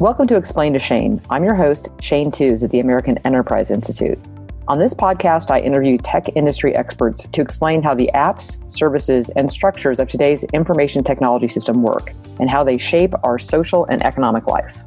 Welcome to Explain to Shane. I'm your host, Shane Tews at the American Enterprise Institute. On this podcast, I interview tech industry experts to explain how the apps, services, and structures of today's information technology system work and how they shape our social and economic life.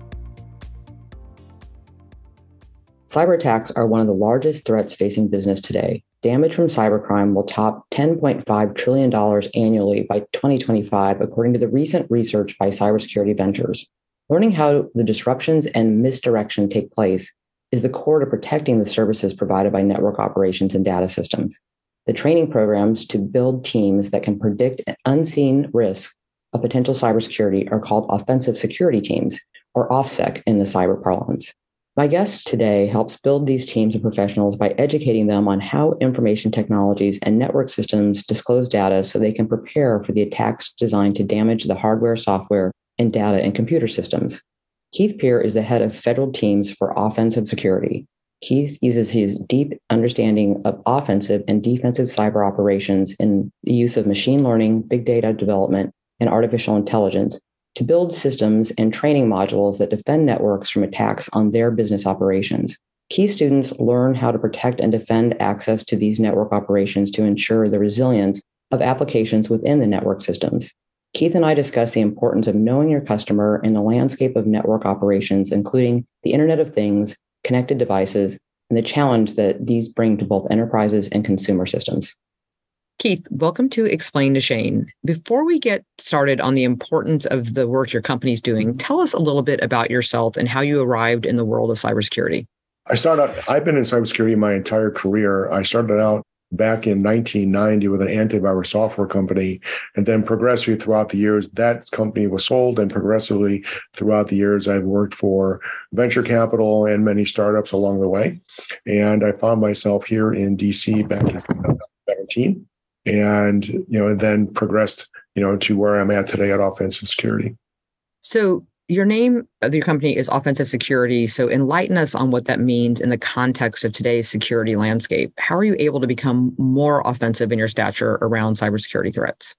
Cyber attacks are one of the largest threats facing business today. Damage from cybercrime will top $10.5 trillion annually by 2025, according to the recent research by Cybersecurity Ventures. Learning how the disruptions and misdirection take place is the core to protecting the services provided by network operations and data systems. The training programs to build teams that can predict unseen risks of potential cybersecurity are called offensive security teams, or OffSec in the cyber parlance. My guest today helps build these teams of professionals by educating them on how information technologies and network systems disclose data so they can prepare for the attacks designed to damage the hardware, software, and data and computer systems. Keith Peer is the head of federal teams for offensive security. Keith uses his deep understanding of offensive and defensive cyber operations in the use of machine learning, big data development, and artificial intelligence to build systems and training modules that defend networks from attacks on their business operations. Key students learn how to protect and defend access to these network operations to ensure the resilience of applications within the network systems. Keith and I discuss the importance of knowing your customer in the landscape of network operations, including the Internet of Things, connected devices, and the challenge that these bring to both enterprises and consumer systems. Keith, welcome to Explain to Shane. Before we get started on the importance of the work your company's doing, tell us a little bit about yourself and how you arrived in the world of cybersecurity. I started out, I've been in cybersecurity my entire career. I started out back in 1990 with an antivirus software company. And then progressively throughout the years, that company was sold. And progressively throughout the years, I've worked for venture capital and many startups along the way. And I found myself here in DC back in 2017 and, you know, and then progressed, you know, to where I'm at today at offensive security. So your name of your company is Offensive Security. So enlighten us on what that means in the context of today's security landscape. How are you able to become more offensive in your stature around cybersecurity threats?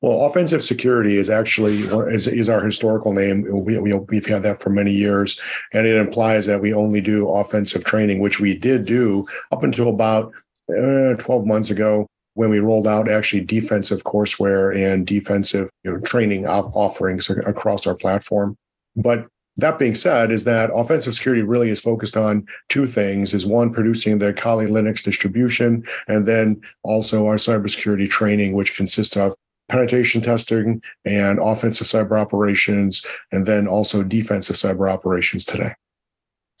Well, offensive security is actually is, is our historical name. We, we, we've had that for many years, and it implies that we only do offensive training, which we did do up until about uh, 12 months ago when we rolled out actually defensive courseware and defensive you know, training offerings across our platform. But that being said, is that offensive security really is focused on two things: is one producing the Kali Linux distribution, and then also our cybersecurity training, which consists of penetration testing and offensive cyber operations, and then also defensive cyber operations today.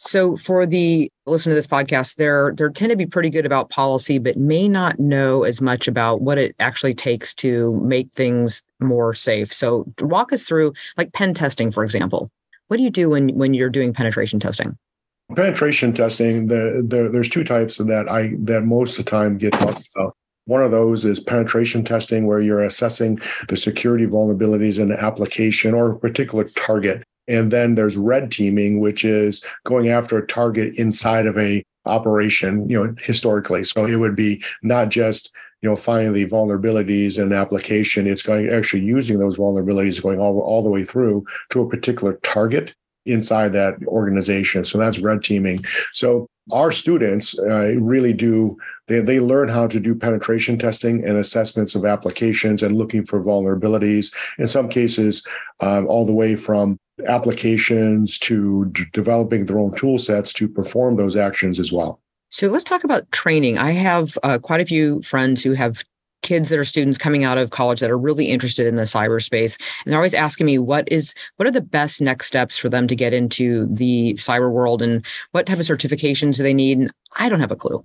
So for the listen to this podcast, they're they tend to be pretty good about policy, but may not know as much about what it actually takes to make things more safe. So walk us through like pen testing, for example. What do you do when when you're doing penetration testing? Penetration testing, the, the, there's two types that I that most of the time get talked about. One of those is penetration testing, where you're assessing the security vulnerabilities in an application or a particular target. And then there's red teaming, which is going after a target inside of a operation, you know, historically. So it would be not just, you know, finding the vulnerabilities in an application. It's going actually using those vulnerabilities going all, all the way through to a particular target inside that organization. So that's red teaming. So our students uh, really do they, they learn how to do penetration testing and assessments of applications and looking for vulnerabilities in some cases um, all the way from applications to d- developing their own tool sets to perform those actions as well. So let's talk about training. I have uh, quite a few friends who have kids that are students coming out of college that are really interested in the cyberspace and they're always asking me what is what are the best next steps for them to get into the cyber world and what type of certifications do they need and i don't have a clue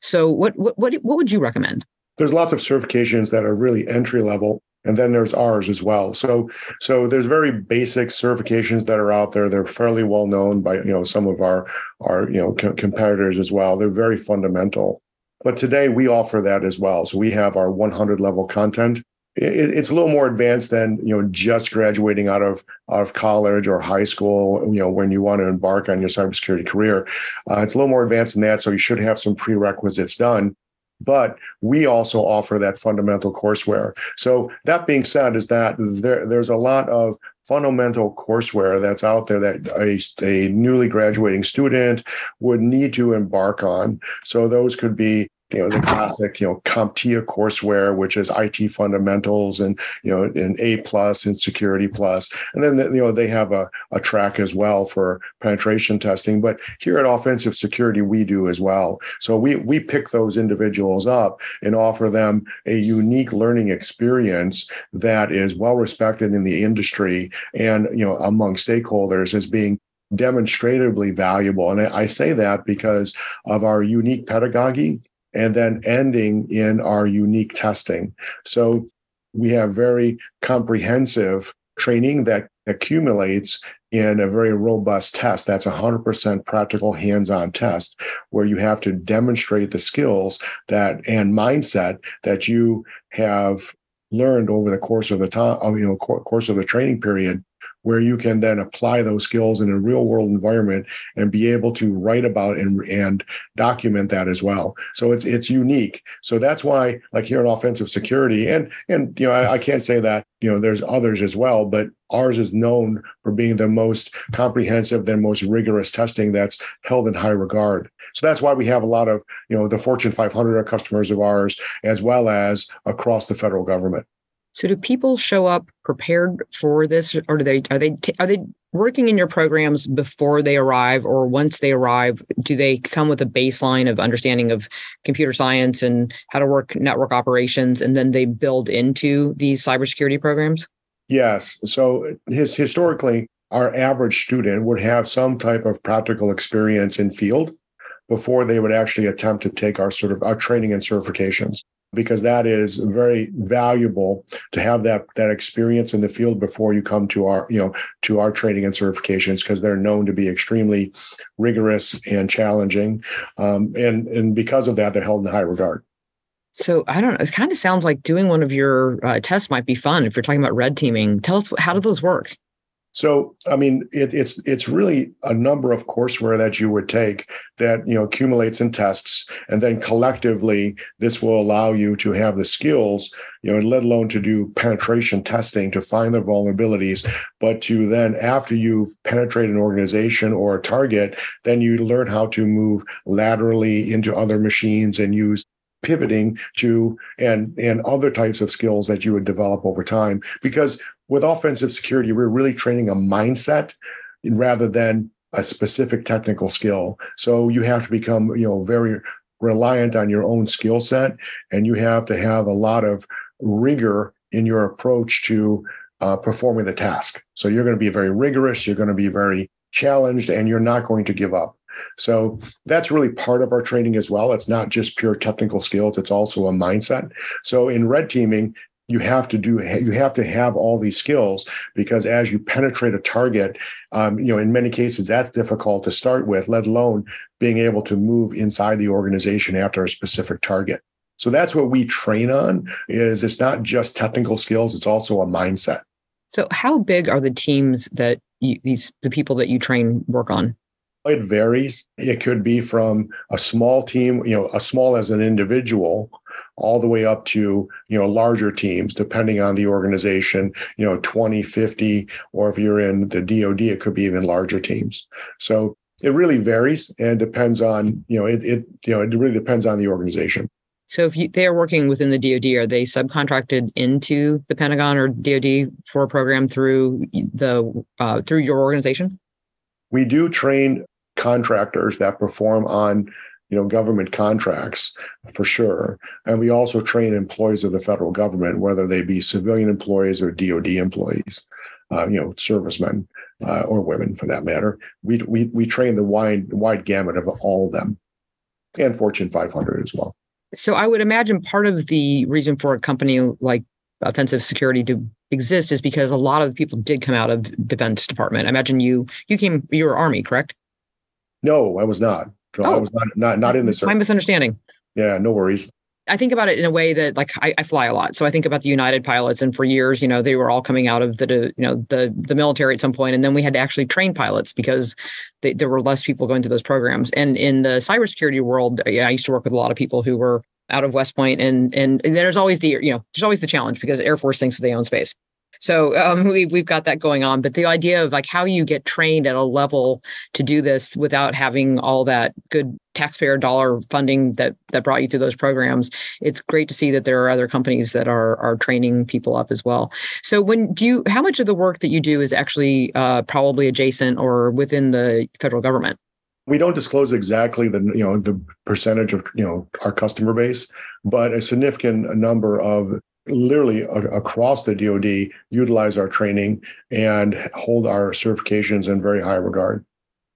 so what what what, what would you recommend there's lots of certifications that are really entry level and then there's ours as well. So so there's very basic certifications that are out there. They're fairly well known by you know some of our our you know co- competitors as well. They're very fundamental. But today we offer that as well. So we have our 100 level content. It's a little more advanced than you know just graduating out of out of college or high school you know when you want to embark on your cybersecurity career. Uh, it's a little more advanced than that so you should have some prerequisites done but we also offer that fundamental courseware. So that being said, is that there, there's a lot of fundamental courseware that's out there that a, a newly graduating student would need to embark on. So those could be you know the uh-huh. classic you know CompTIA courseware, which is IT fundamentals and you know an A plus and security plus, and then you know they have a, a track as well for penetration testing. But here at Offensive Security, we do as well. So we we pick those individuals up and offer them a unique learning experience that is well respected in the industry and you know among stakeholders as being demonstratively valuable. And I say that because of our unique pedagogy and then ending in our unique testing. So we have very comprehensive training that accumulates in a very robust test. That's a 100% practical hands-on test where you have to demonstrate the skills that and mindset that you have learned over the course of the time, you know, course of the training period where you can then apply those skills in a real world environment and be able to write about and, and document that as well. So it's it's unique. So that's why, like here in offensive security, and and you know, I, I can't say that you know there's others as well, but ours is known for being the most comprehensive the most rigorous testing that's held in high regard. So that's why we have a lot of, you know, the Fortune 500 are customers of ours, as well as across the federal government. So do people show up prepared for this, or do they are they are they working in your programs before they arrive, or once they arrive, do they come with a baseline of understanding of computer science and how to work network operations, and then they build into these cybersecurity programs? Yes. So his, historically, our average student would have some type of practical experience in field before they would actually attempt to take our sort of our training and certifications because that is very valuable to have that that experience in the field before you come to our you know to our training and certifications because they're known to be extremely rigorous and challenging um, and and because of that they're held in high regard so I don't know. It kind of sounds like doing one of your uh, tests might be fun if you're talking about red teaming. Tell us how do those work? So, I mean, it, it's it's really a number of courseware that you would take that you know accumulates in tests, and then collectively, this will allow you to have the skills, you know, let alone to do penetration testing to find the vulnerabilities, but to then after you've penetrated an organization or a target, then you learn how to move laterally into other machines and use pivoting to and and other types of skills that you would develop over time because with offensive security, we're really training a mindset rather than a specific technical skill. So you have to become, you know, very reliant on your own skill set, and you have to have a lot of rigor in your approach to uh, performing the task. So you're going to be very rigorous. You're going to be very challenged, and you're not going to give up. So that's really part of our training as well. It's not just pure technical skills, it's also a mindset. So in red teaming, you have to do you have to have all these skills because as you penetrate a target um, you know in many cases that's difficult to start with let alone being able to move inside the organization after a specific target so that's what we train on is it's not just technical skills it's also a mindset so how big are the teams that you, these the people that you train work on it varies. It could be from a small team you know a small as an individual all the way up to you know larger teams depending on the organization you know 20 50 or if you're in the dod it could be even larger teams. So it really varies and depends on you know it, it you know it really depends on the organization. So if you, they are working within the DoD, are they subcontracted into the Pentagon or DoD for a program through the uh, through your organization? We do train contractors that perform on you know government contracts for sure. And we also train employees of the federal government whether they be civilian employees or dod employees uh, you know servicemen uh, or women for that matter. We, we we train the wide wide gamut of all of them and fortune 500 as well. So i would imagine part of the reason for a company like offensive security to exist is because a lot of people did come out of defense department. I imagine you you came you were army correct no i was not so oh. I was not not not in the service. My misunderstanding. Yeah, no worries. I think about it in a way that like I, I, fly a lot. So I think about the United pilots and for years, you know, they were all coming out of the, you know, the, the military at some point. And then we had to actually train pilots because they, there were less people going to those programs. And in the cybersecurity world, uh, I used to work with a lot of people who were out of West Point and, and, and there's always the, you know, there's always the challenge because Air Force thinks they own space. So um, we, we've got that going on. But the idea of like how you get trained at a level to do this without having all that good taxpayer dollar funding that that brought you through those programs, it's great to see that there are other companies that are are training people up as well. So when do you how much of the work that you do is actually uh, probably adjacent or within the federal government? we don't disclose exactly the you know the percentage of you know our customer base, but a significant number of literally across the DoD utilize our training and hold our certifications in very high regard.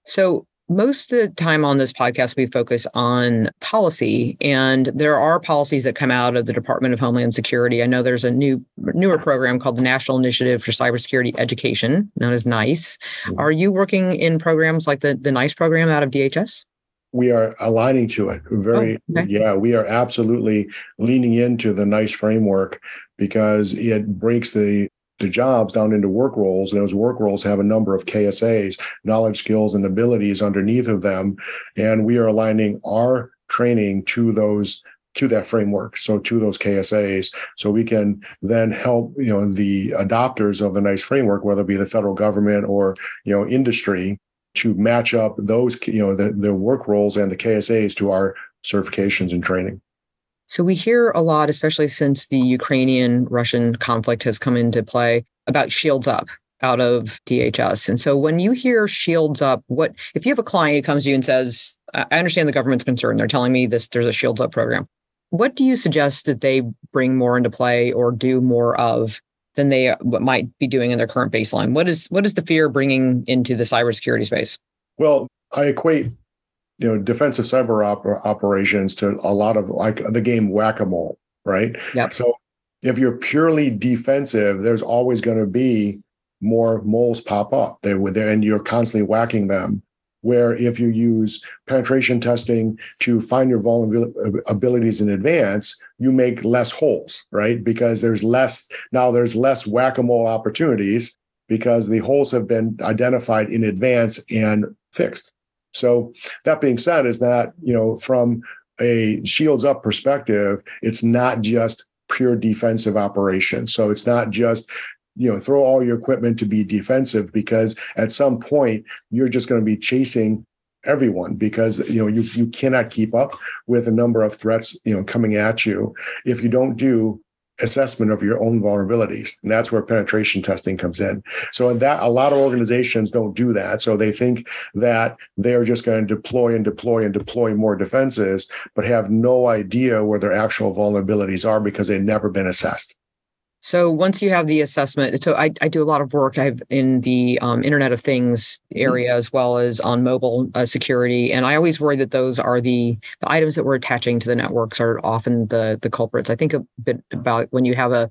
So most of the time on this podcast, we focus on policy, and there are policies that come out of the Department of Homeland Security. I know there's a new newer program called the National Initiative for Cybersecurity Education, known as NICE. Mm-hmm. Are you working in programs like the, the NICE program out of DHS? We are aligning to it. Very, oh, okay. yeah, we are absolutely leaning into the NICE framework because it breaks the the jobs down into work roles. And those work roles have a number of KSAs, knowledge, skills, and abilities underneath of them. And we are aligning our training to those to that framework so to those ksas so we can then help you know the adopters of the nice framework whether it be the federal government or you know industry to match up those you know the, the work roles and the ksas to our certifications and training so we hear a lot, especially since the Ukrainian Russian conflict has come into play, about shields up out of DHS. And so when you hear shields up, what if you have a client who comes to you and says, I understand the government's concern. They're telling me this there's a shields up program. What do you suggest that they bring more into play or do more of than they might be doing in their current baseline? What is what is the fear bringing into the cybersecurity space? Well, I equate you know defensive cyber op- operations to a lot of like the game whack-a-mole right yep. so if you're purely defensive there's always going to be more moles pop up they would and you're constantly whacking them where if you use penetration testing to find your vulnerabilities in advance you make less holes right because there's less now there's less whack-a-mole opportunities because the holes have been identified in advance and fixed so that being said, is that you know from a shields up perspective, it's not just pure defensive operations. So it's not just you know throw all your equipment to be defensive because at some point you're just going to be chasing everyone because you know you you cannot keep up with a number of threats you know coming at you if you don't do assessment of your own vulnerabilities. And that's where penetration testing comes in. So in that a lot of organizations don't do that. So they think that they're just going to deploy and deploy and deploy more defenses but have no idea where their actual vulnerabilities are because they've never been assessed so once you have the assessment, so I, I do a lot of work I've in the um, Internet of Things area as well as on mobile uh, security, and I always worry that those are the the items that we're attaching to the networks are often the the culprits. I think a bit about when you have a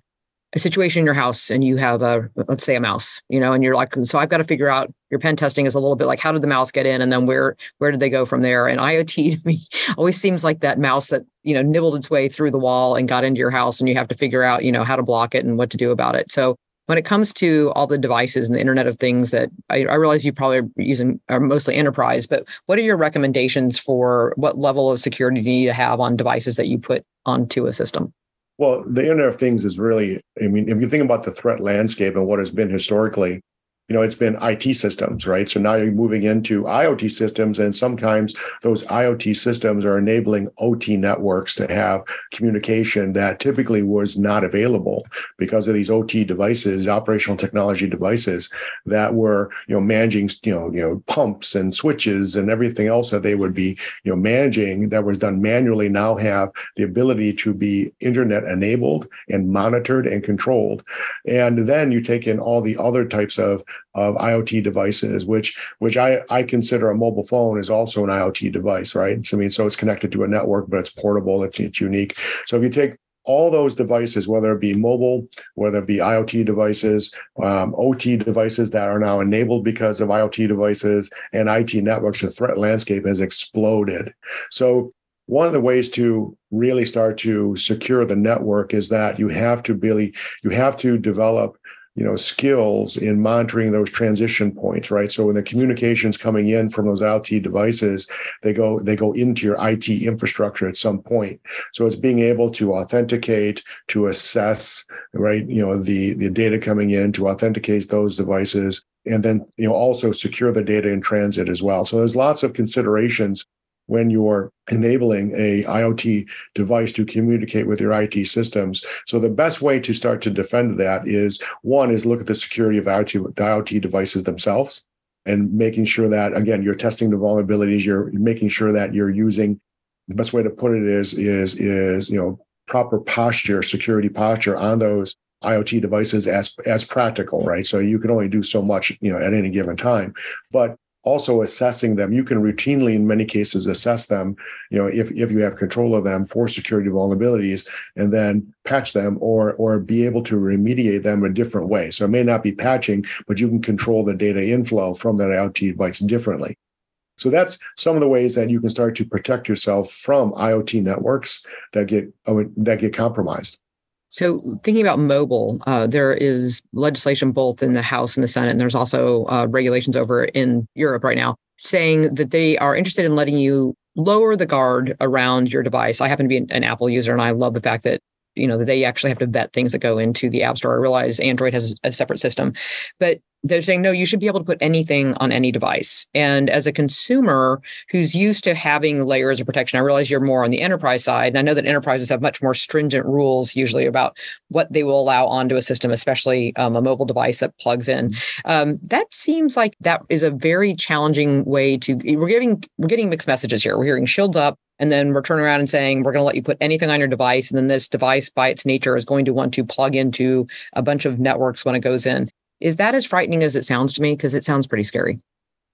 a situation in your house and you have a let's say a mouse you know and you're like so i've got to figure out your pen testing is a little bit like how did the mouse get in and then where where did they go from there? And iot to me always seems like that mouse that you know nibbled its way through the wall and got into your house and you have to figure out you know how to block it and what to do about it. So when it comes to all the devices and the internet of things that I, I realize you probably are using are mostly enterprise but what are your recommendations for what level of security do you need to have on devices that you put onto a system well, the Internet of Things is really, I mean, if you think about the threat landscape and what has been historically, you know, it's been IT systems, right? So now you're moving into IoT systems, and sometimes those IoT systems are enabling OT networks to have communication that typically was not available because of these OT devices, operational technology devices that were, you know, managing, you know, you know, pumps and switches and everything else that they would be, you know, managing that was done manually now have the ability to be internet enabled and monitored and controlled. And then you take in all the other types of of IoT devices, which which I, I consider a mobile phone is also an IoT device, right? So, I mean, so it's connected to a network, but it's portable, it's, it's unique. So if you take all those devices, whether it be mobile, whether it be IoT devices, um, OT devices that are now enabled because of IoT devices and IT networks, the threat landscape has exploded. So one of the ways to really start to secure the network is that you have to really you have to develop you know skills in monitoring those transition points right so when the communications coming in from those IoT devices they go they go into your IT infrastructure at some point so it's being able to authenticate to assess right? You know, the, the data coming in to authenticate those devices and then, you know, also secure the data in transit as well. So there's lots of considerations when you're enabling a IoT device to communicate with your IT systems. So the best way to start to defend that is one is look at the security of IoT, the IoT devices themselves and making sure that again you're testing the vulnerabilities you're making sure that you're using the best way to put it is is is you know proper posture security posture on those iot devices as as practical right so you can only do so much you know at any given time but also assessing them. You can routinely in many cases assess them you know if, if you have control of them for security vulnerabilities and then patch them or or be able to remediate them a different way so it may not be patching but you can control the data inflow from that iot device differently. So that's some of the ways that you can start to protect yourself from iot networks that get that get compromised so, thinking about mobile, uh, there is legislation both in the House and the Senate, and there's also uh, regulations over in Europe right now saying that they are interested in letting you lower the guard around your device. I happen to be an, an Apple user, and I love the fact that you know they actually have to vet things that go into the App Store. I realize Android has a separate system, but they're saying no you should be able to put anything on any device. And as a consumer who's used to having layers of protection i realize you're more on the enterprise side and i know that enterprises have much more stringent rules usually about what they will allow onto a system especially um, a mobile device that plugs in. Um, that seems like that is a very challenging way to we're getting we're getting mixed messages here. We're hearing shields up and then we're turning around and saying we're going to let you put anything on your device and then this device by its nature is going to want to plug into a bunch of networks when it goes in is that as frightening as it sounds to me? Because it sounds pretty scary.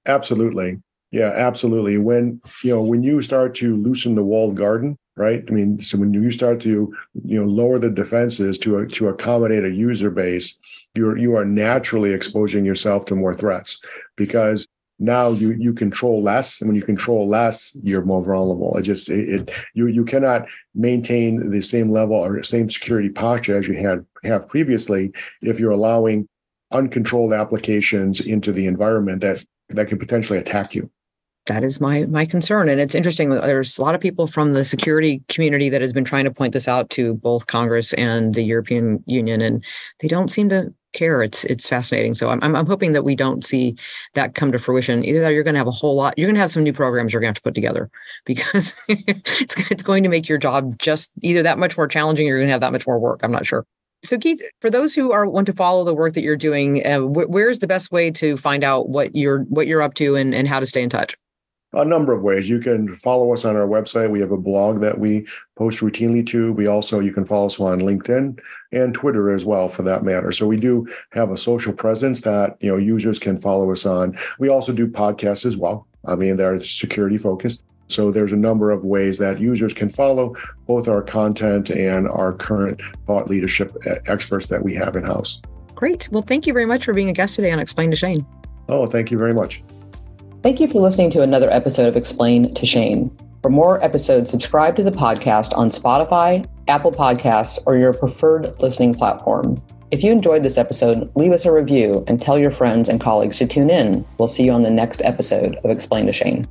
Absolutely. Yeah, absolutely. When you know when you start to loosen the walled garden, right? I mean, so when you start to you know lower the defenses to to accommodate a user base, you're you are naturally exposing yourself to more threats because now you you control less and when you control less you're more vulnerable. It just it, it, you you cannot maintain the same level or same security posture as you had have previously if you're allowing uncontrolled applications into the environment that that could potentially attack you. That is my my concern and it's interesting there's a lot of people from the security community that has been trying to point this out to both congress and the european union and they don't seem to care it's it's fascinating. So i'm, I'm hoping that we don't see that come to fruition. Either that you're going to have a whole lot you're going to have some new programs you're going to have to put together because it's, it's going to make your job just either that much more challenging or you're going to have that much more work. I'm not sure. So, Keith, for those who are want to follow the work that you're doing, uh, wh- where's the best way to find out what you're what you're up to and, and how to stay in touch? A number of ways. You can follow us on our website. We have a blog that we post routinely to. We also you can follow us on LinkedIn and Twitter as well, for that matter. So we do have a social presence that you know users can follow us on. We also do podcasts as well. I mean, they're security focused. So there's a number of ways that users can follow both our content and our current thought leadership experts that we have in house. Great. Well, thank you very much for being a guest today on Explain to Shane. Oh, thank you very much. Thank you for listening to another episode of Explain to Shane. For more episodes, subscribe to the podcast on Spotify, Apple Podcasts, or your preferred listening platform. If you enjoyed this episode, leave us a review and tell your friends and colleagues to tune in. We'll see you on the next episode of Explain to Shane.